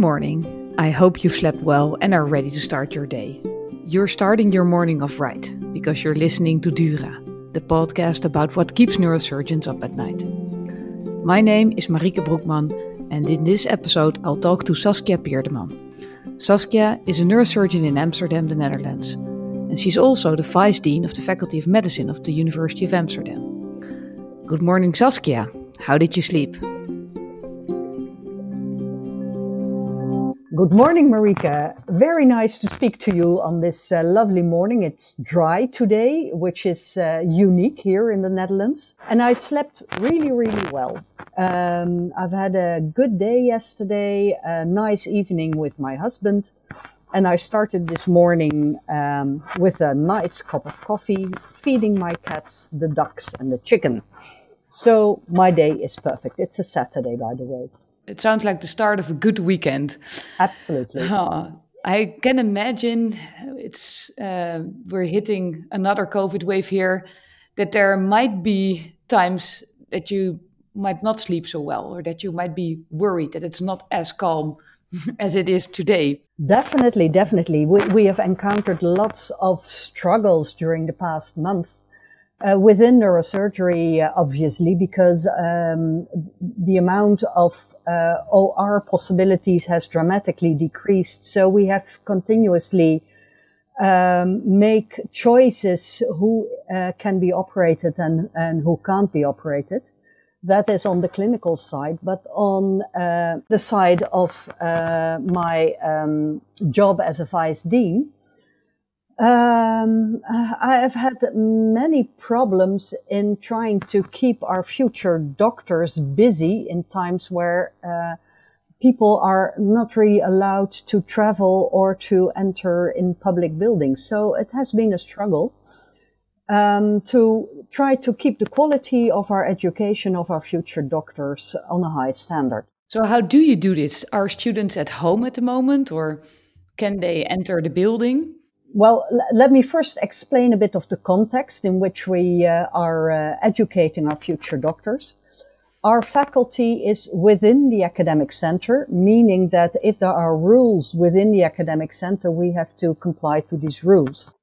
Good morning. I hope you've slept well and are ready to start your day. You're starting your morning off right because you're listening to Dura, the podcast about what keeps neurosurgeons up at night. My name is Marieke Broekman, and in this episode, I'll talk to Saskia Peerdeman. Saskia is a neurosurgeon in Amsterdam, the Netherlands, and she's also the Vice Dean of the Faculty of Medicine of the University of Amsterdam. Good morning, Saskia. How did you sleep? Good morning, Marieke. Very nice to speak to you on this uh, lovely morning. It's dry today, which is uh, unique here in the Netherlands. And I slept really, really well. Um, I've had a good day yesterday, a nice evening with my husband. And I started this morning um, with a nice cup of coffee, feeding my cats, the ducks, and the chicken. So my day is perfect. It's a Saturday, by the way. It sounds like the start of a good weekend. Absolutely. Uh, I can imagine it's uh, we're hitting another COVID wave here. That there might be times that you might not sleep so well, or that you might be worried that it's not as calm as it is today. Definitely, definitely. We, we have encountered lots of struggles during the past month uh, within neurosurgery, uh, obviously, because um, the amount of uh, OR possibilities has dramatically decreased. So we have continuously um, make choices who uh, can be operated and, and who can't be operated. That is on the clinical side, but on uh, the side of uh, my um, job as a vice dean, um, I have had many problems in trying to keep our future doctors busy in times where uh, people are not really allowed to travel or to enter in public buildings. So it has been a struggle um, to try to keep the quality of our education of our future doctors on a high standard. So, how do you do this? Are students at home at the moment, or can they enter the building? Well, let me first explain a bit of the context in which we uh, are uh, educating our future doctors. Our faculty is within the academic center, meaning that if there are rules within the academic center, we have to comply to these rules.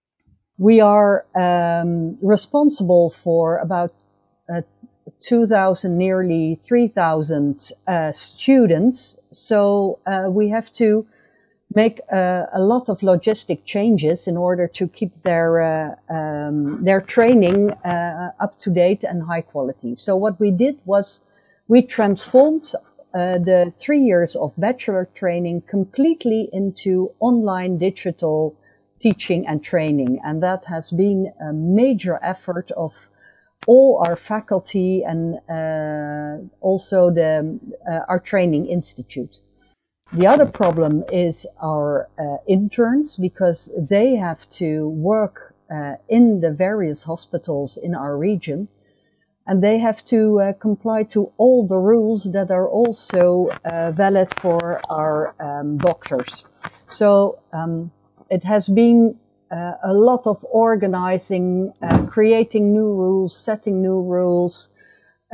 We are um, responsible for about uh, 2,000, nearly 3,000 uh, students. So uh, we have to make uh, a lot of logistic changes in order to keep their uh, um, their training uh, up to date and high quality. So what we did was we transformed uh, the three years of bachelor training completely into online digital teaching and training, and that has been a major effort of all our faculty and uh, also the uh, our training institute. The other problem is our uh, interns because they have to work uh, in the various hospitals in our region and they have to uh, comply to all the rules that are also uh, valid for our um, doctors. So um, it has been uh, a lot of organizing, uh, creating new rules, setting new rules,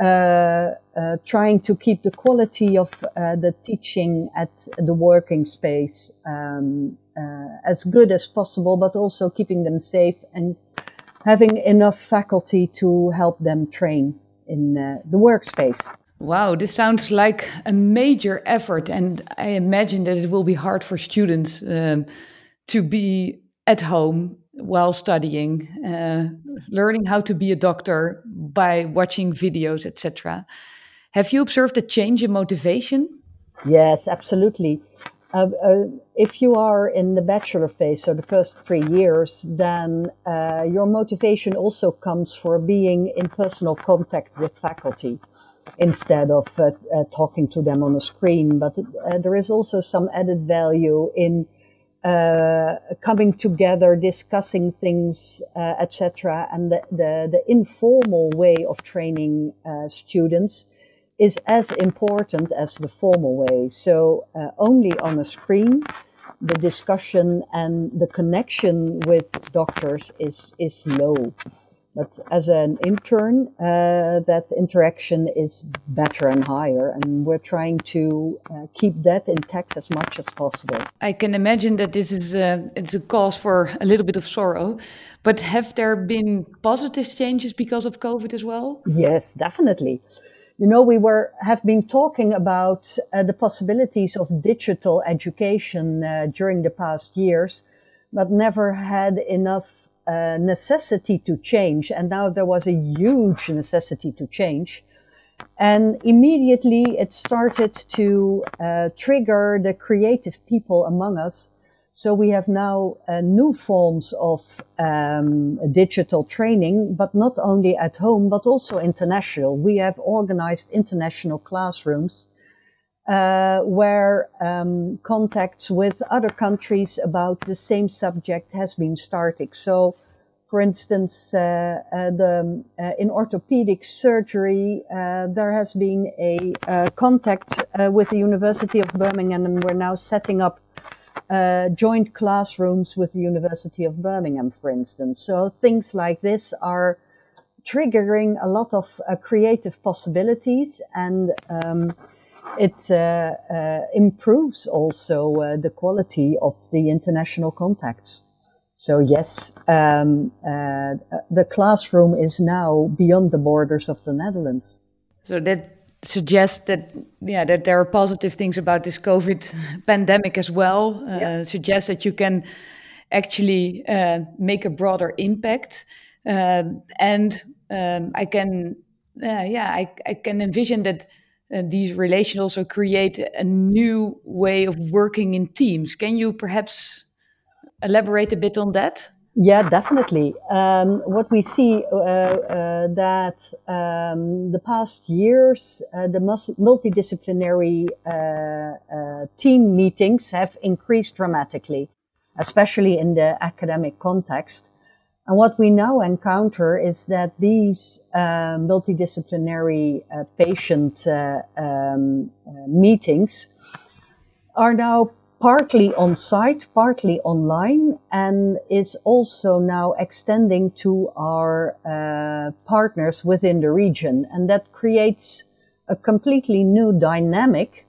trying to keep the quality of uh, the teaching at the working space um, as good as possible, but also keeping them safe and having enough faculty to help them train in the workspace. Wow, this sounds like a major effort, and I imagine that it will be hard for students um, to be at home while studying, uh, learning how to be a doctor by watching videos, etc. Have you observed a change in motivation? Yes, absolutely. Uh, uh, if you are in the bachelor phase, so the first three years, then uh, your motivation also comes for being in personal contact with faculty instead of uh, uh, talking to them on a screen. But there is also some added value in uh, coming together, discussing things, uh, etc. And the, the, the, informal way of training uh, students is as important as the formal way. So uh, only on a screen, the discussion and the connection with doctors is is low. But as an intern, uh, that interaction is better and higher, and we're trying to uh, keep that intact as much as possible. I can imagine that this is a, it's a cause for a little bit of sorrow, but have there been positive changes because of COVID as well? Yes, definitely. You know, we were have been talking about uh, the possibilities of digital education uh, during the past years, but never had enough uh, necessity to change. And now there was a huge necessity to change. And immediately it started to uh, trigger the creative people among us. So we have now uh, new forms of um, digital training, but not only at home, but also international. We have organized international classrooms uh, where um, contacts with other countries about the same subject has been starting. So, for instance, uh, uh, the, uh, in orthopedic surgery, uh, there has been a uh, contact with the University of Birmingham, and we're now setting up joint classrooms with the University of Birmingham, for instance. So things like this are triggering a lot of creative possibilities and um, it uh, uh, improves also uh, the quality of the international contacts. So yes, um, the classroom is now beyond the borders of the Netherlands. So that suggests that yeah that there are positive things about this COVID pandemic as well. Uh, yeah. Suggests that you can actually uh, make a broader impact, um, and um, I can uh, yeah I, I can envision that uh, these relations also create a new way of working in teams. Can you perhaps elaborate a bit on that? Yeah, definitely. Um, what we see uh, uh, that um, the past years, uh, the multidisciplinary uh, uh, team meetings have increased dramatically, especially in the academic context. And what we now encounter is that these uh, multidisciplinary uh, patient uh, um, uh, meetings are now partly on site, partly online, and is also now extending to our uh, partners within the region. And that creates a completely new dynamic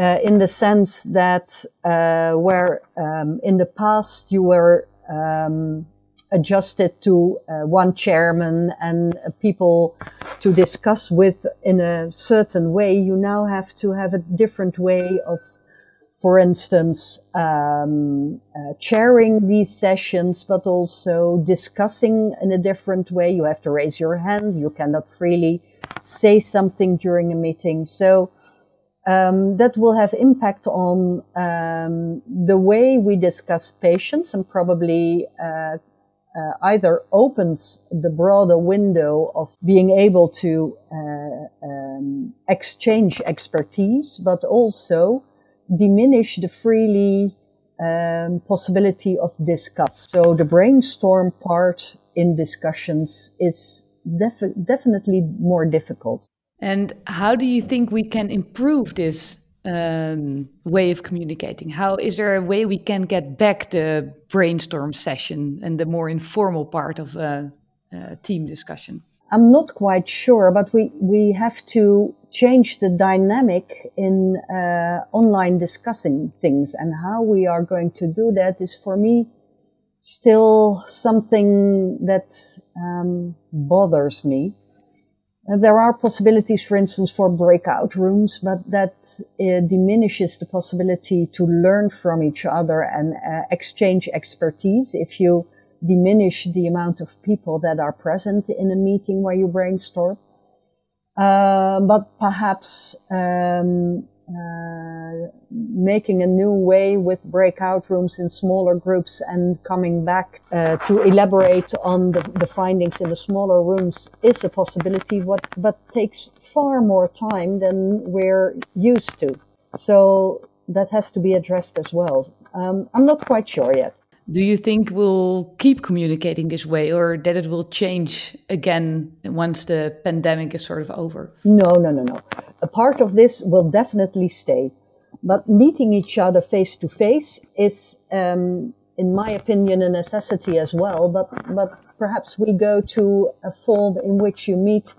uh, in the sense that where um, in the past you were um, adjusted to uh, one chairman and uh, people to discuss with in a certain way, you now have to have a different way of, for instance, um, uh, chairing these sessions, but also discussing in a different way. You have to raise your hand. You cannot freely say something during a meeting. So, um, that will have impact on um, the way we discuss patients and probably uh, uh, either opens the broader window of being able to uh, um, exchange expertise, but also diminish the freely um, possibility of discuss. So the brainstorm part in discussions is def- definitely more difficult. And how do you think we can improve this um, way of communicating? How is there a way we can get back the brainstorm session and the more informal part of a, a team discussion? I'm not quite sure, but we, we have to change the dynamic in uh, online discussing things. And how we are going to do that is for me still something that um, bothers me. Uh, there are possibilities, for instance, for breakout rooms, but that uh, diminishes the possibility to learn from each other and uh, exchange expertise if you diminish the amount of people that are present in a meeting where you brainstorm. Uh, but perhaps um, uh, making a new way with breakout rooms in smaller groups and coming back uh, to elaborate on the, the, findings in the smaller rooms is a possibility, what, but takes far more time than we're used to. So that has to be addressed as well. Um, I'm not quite sure yet. Do you think we'll keep communicating this way or that it will change again once the pandemic is sort of over? No, no, no, no. A part of this will definitely stay. But meeting each other face to face is, um, in my opinion, a necessity as well. But, but perhaps we go to a form in which you meet,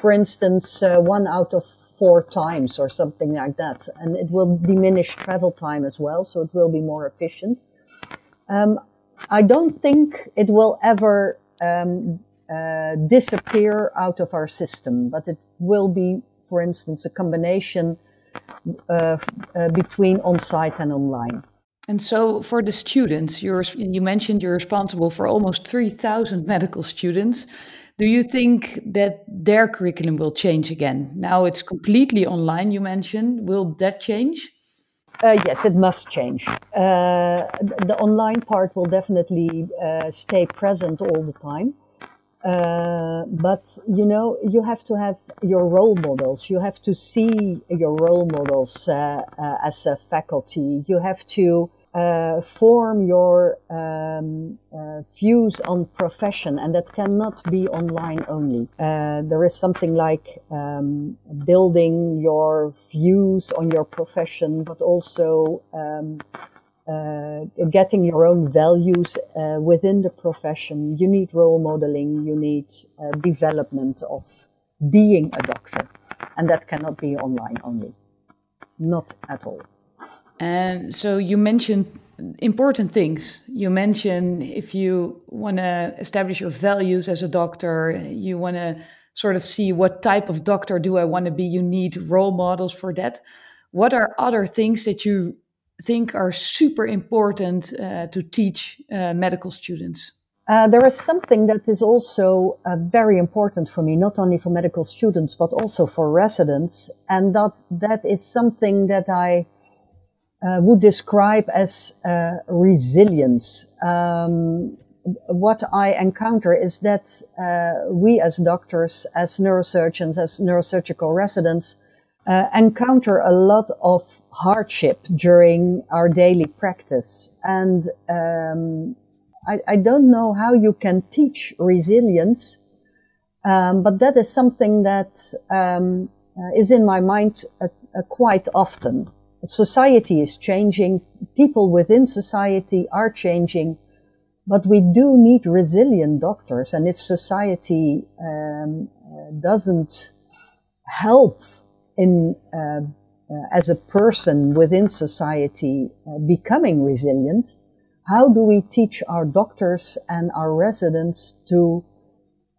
for instance, uh, one out of four times or something like that. And it will diminish travel time as well, so it will be more efficient. Um, I don't think it will ever um, uh, disappear out of our system, but it will be, for instance, a combination uh, uh, between on-site and online. And so, for the students, you mentioned you're responsible for almost 3,000 medical students. Do you think that their curriculum will change again? Now it's completely online, you mentioned. Will that change? Uh, yes, it must change. Uh, the online part will definitely uh, stay present all the time. Uh, but you know, you have to have your role models. You have to see your role models uh, uh, as a faculty. You have to uh, form your um, uh, views on profession, and that cannot be online only. Uh, there is something like um, building your views on your profession, but also um, uh, getting your own values uh, within the profession. You need role modeling, you need uh, development of being a doctor, and that cannot be online only. Not at all. And so you mentioned important things. You mentioned if you want to establish your values as a doctor, you want to sort of see what type of doctor do I want to be. You need role models for that. What are other things that you think are super important uh, to teach uh, medical students? Uh, there is something that is also uh, very important for me, not only for medical students, but also for residents. And that, that is something that I uh, would describe as uh, resilience. Um, what I encounter is that we as doctors, as neurosurgeons, as neurosurgical residents, uh, encounter a lot of hardship during our daily practice. And um, I, I, don't know how you can teach resilience, um, but that is something that um, uh, is in my mind uh, uh, quite often. Society is changing, people within society are changing, but we do need resilient doctors. And if society um, uh, doesn't help in uh, uh, as a person within society uh, becoming resilient, how do we teach our doctors and our residents to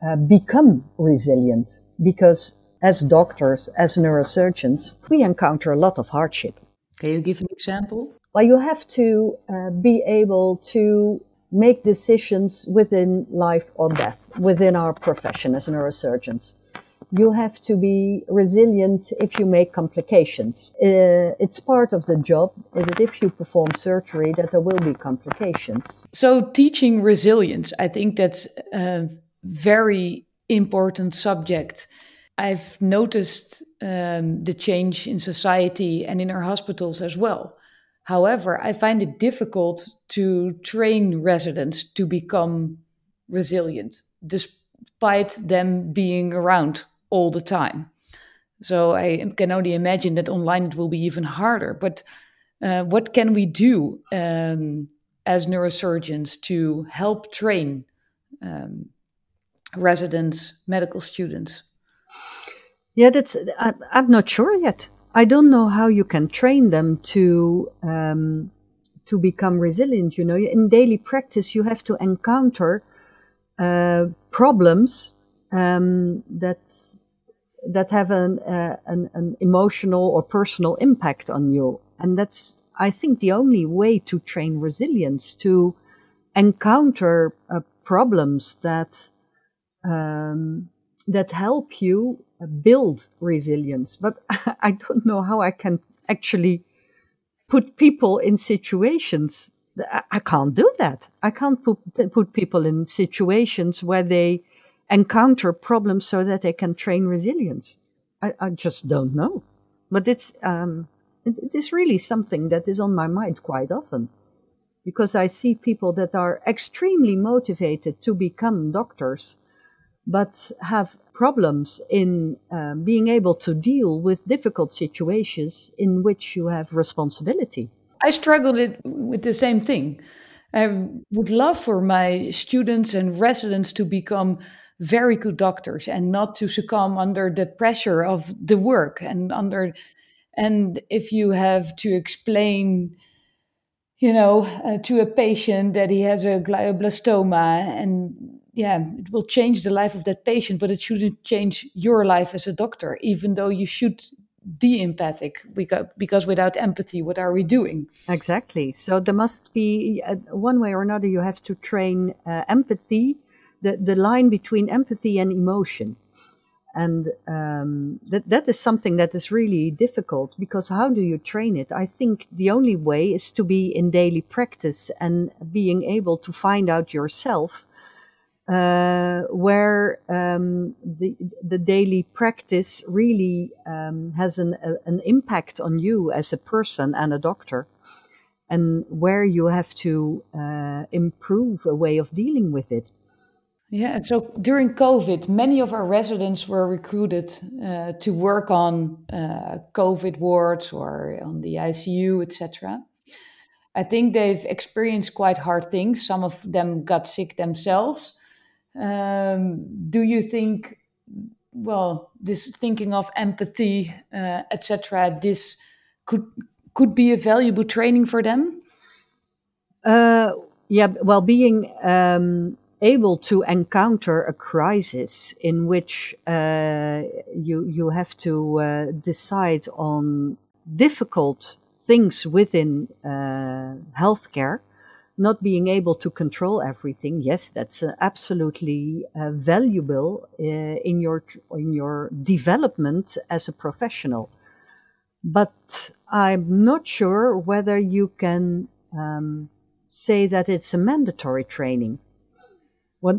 uh, become resilient? Because as doctors, as neurosurgeons, we encounter a lot of hardship. Can you give an example? Well, you have to uh, be able to make decisions within life or death within our profession as neurosurgeons you have to be resilient if you make complications. Uh, it's part of the job that if you perform surgery, that there will be complications. So, teaching resilience, I think that's a very important subject. I've noticed um, the change in society and in our hospitals as well. However, I find it difficult to train residents to become resilient, despite them being around all the time. So I can only imagine that online it will be even harder. But uh, what can we do um, as neurosurgeons to help train um, residents, medical students? Yeah, that's. I, am not sure yet. I don't know how you can train them to um, to become resilient. You know, in daily practice, you have to encounter uh, problems um, that that have an, uh, an, an emotional or personal impact on you. And that's, I think, the only way to train resilience to encounter uh, problems that um, that help you build resilience. But I don't know how I can actually put people in situations. I can't do that. I can't put, put people in situations where they encounter problems so that they can train resilience? I, I just don't know. But it's, um, it, it is really something that is on my mind quite often because I see people that are extremely motivated to become doctors, but have problems in um, being able to deal with difficult situations in which you have responsibility. I struggled with the same thing. I would love for my students and residents to become very good doctors and not to succumb under the pressure of the work and under and if you have to explain you know uh, to a patient that he has a glioblastoma and yeah it will change the life of that patient but it shouldn't change your life as a doctor even though you should be empathic because, because without empathy what are we doing? Exactly. So there must be uh, one way or another you have to train uh, empathy the, the line between empathy and emotion. And um, that that is something that is really difficult because how do you train it? I think the only way is to be in daily practice and being able to find out yourself uh, where um, the the daily practice really um, has an a, an impact on you as a person and a doctor, and where you have to uh, improve a way of dealing with it. Yeah, and so during COVID, many of our residents were recruited uh, to work on uh, COVID wards or on the ICU, etc. I think they've experienced quite hard things. Some of them got sick themselves. Um, do you think, well, this thinking of empathy, uh, etc., this could could be a valuable training for them? Uh, yeah, well, being um, able to encounter a crisis in which uh, you you have to uh, decide on difficult things within uh, healthcare, not being able to control everything. Yes, that's uh, absolutely uh, valuable uh, in your in your development as a professional. But I'm not sure whether you can um, say that it's a mandatory training what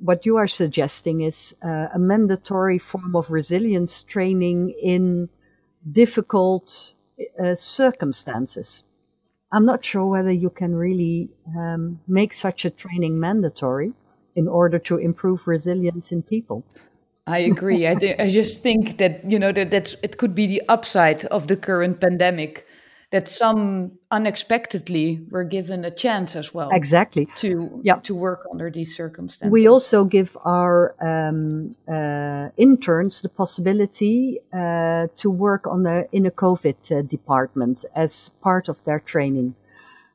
what you are suggesting is uh, a mandatory form of resilience training in difficult uh, circumstances. I'm not sure whether you can really um, make such a training mandatory in order to improve resilience in people. I agree. I, th- I just think that you know that that's it could be the upside of the current pandemic that some unexpectedly were given a chance as well. Exactly. To yeah. to work under these circumstances. We also give our um, uh, interns the possibility uh, to work on the in a COVID uh, department as part of their training,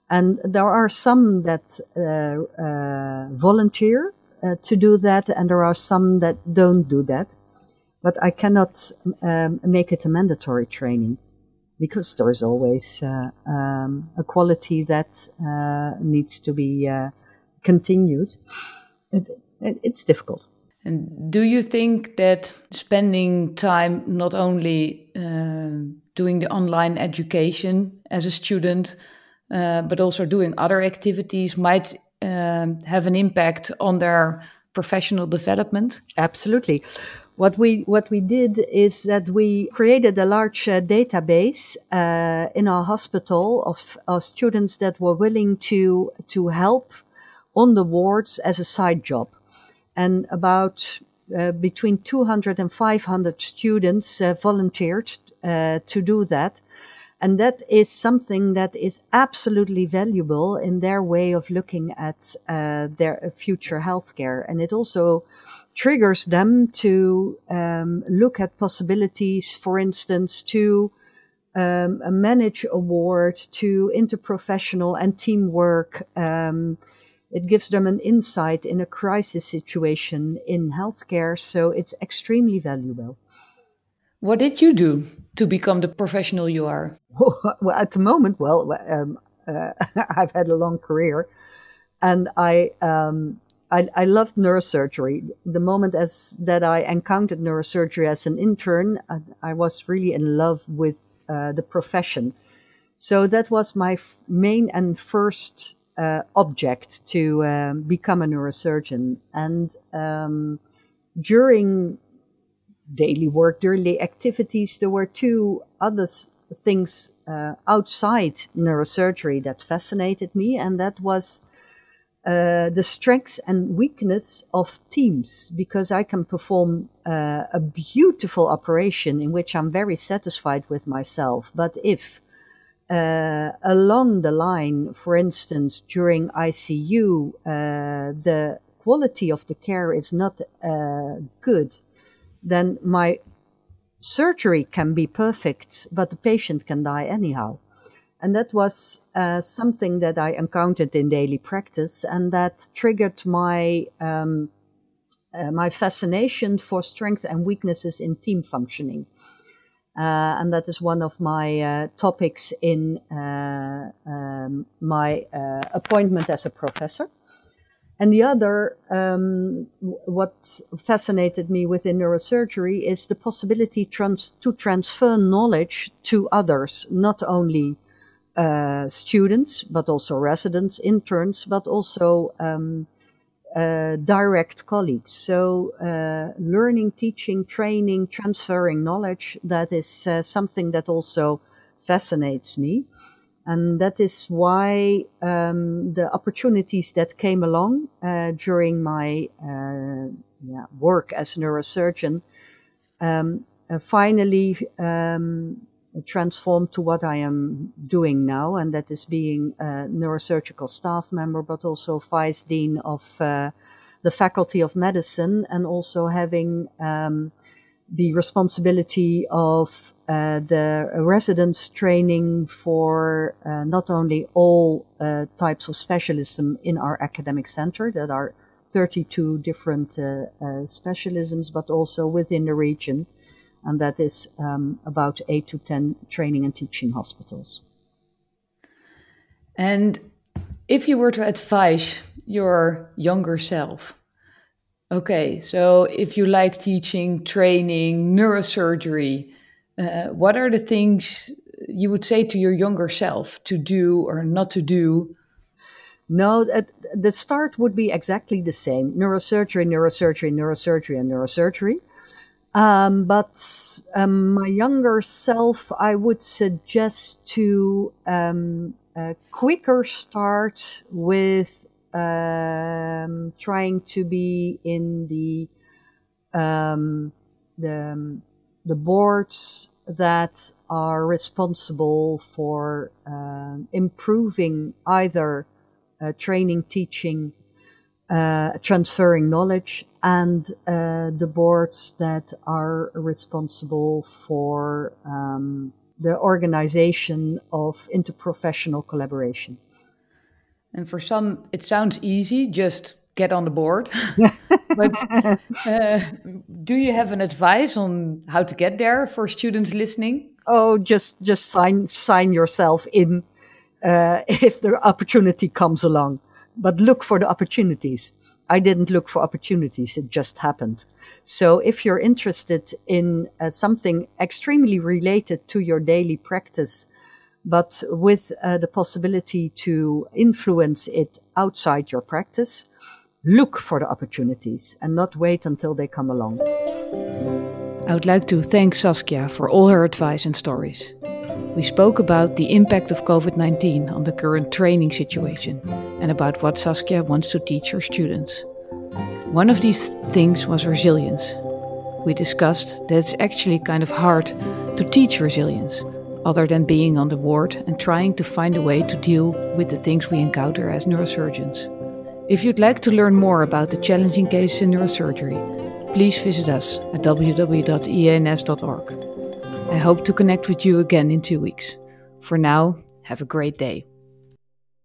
and there are some that uh, uh, volunteer uh, to do that, and there are some that don't do that. But I cannot um, make it a mandatory training because there's always uh, um, a quality that uh, needs to be uh, continued. It, it, it's difficult. And do you think that spending time not only uh, doing the online education as a student, uh, but also doing other activities might have an impact on their professional development? Absolutely. What we what we did is that we created a large uh, database uh, in our hospital of, of students that were willing to to help on the wards as a side job, and about uh, between 200 and 500 students uh, volunteered uh, to do that. And that is something that is absolutely valuable in their way of looking at uh, their future healthcare. And it also triggers them to um, look at possibilities, for instance, to um, manage a ward, to interprofessional and teamwork. Um, it gives them an insight in a crisis situation in healthcare. So it's extremely valuable. What did you do to become the professional you are? well, at the moment, well, um, uh, I've had a long career, and I, um, I, I loved neurosurgery. The moment as that I encountered neurosurgery as an intern, I, I was really in love with uh, the profession. So that was my main and first uh, object to um, become a neurosurgeon. And um, during daily work, daily activities, there were two other th- things uh, outside neurosurgery that fascinated me, and that was uh, the strengths and weakness of teams because I can perform uh, a beautiful operation in which I'm very satisfied with myself. But if uh, along the line, for instance, during ICU, uh, the quality of the care is not uh, good, then my surgery can be perfect, but the patient can die anyhow. And that was uh, something that I encountered in daily practice, and that triggered my um, uh, my fascination for strengths and weaknesses in team functioning. Uh, and that is one of my uh, topics in uh, um, my uh, appointment as a professor. And the other, um, what fascinated me within neurosurgery is the possibility trans- to transfer knowledge to others, not only uh, students, but also residents, interns, but also um, uh, direct colleagues. So, uh, learning, teaching, training, transferring knowledge, that is uh, something that also fascinates me. And that is why um, the opportunities that came along uh, during my uh, yeah, work as neurosurgeon um, uh, finally um, transformed to what I am doing now, and that is being a neurosurgical staff member, but also vice dean of uh, the Faculty of Medicine, and also having um, the responsibility of uh, the residents training for uh, not only all uh, types of specialism in our academic center that are 32 different uh, uh, specialisms, but also within the region. And that is um, about eight to 10 training and teaching hospitals. And if you were to advise your younger self, Okay, so if you like teaching, training, neurosurgery, uh, what are the things you would say to your younger self to do or not to do? No, the start would be exactly the same neurosurgery, neurosurgery, neurosurgery, and neurosurgery. Um, but um, my younger self, I would suggest to um, quicker start with um, trying to be in the um, the the boards that are responsible for uh, improving either uh, training, teaching, uh, transferring knowledge, and uh, the boards that are responsible for um, the organization of interprofessional collaboration. And for some, it sounds easy, just get on the board. but uh, do you have an advice on how to get there for students listening? Oh, just just sign sign yourself in uh, if the opportunity comes along. But look for the opportunities. I didn't look for opportunities; it just happened. So, if you're interested in uh, something extremely related to your daily practice, but with uh, the possibility to influence it outside your practice, look for the opportunities and not wait until they come along. I would like to thank Saskia for all her advice and stories. We spoke about the impact of COVID 19 on the current training situation and about what Saskia wants to teach her students. One of these things was resilience. We discussed that it's actually kind of hard to teach resilience other than being on the ward and trying to find a way to deal with the things we encounter as neurosurgeons. If you'd like to learn more about the challenging cases in neurosurgery, please visit us at www.eans.org. I hope to connect with you again in two weeks. For now, have a great day.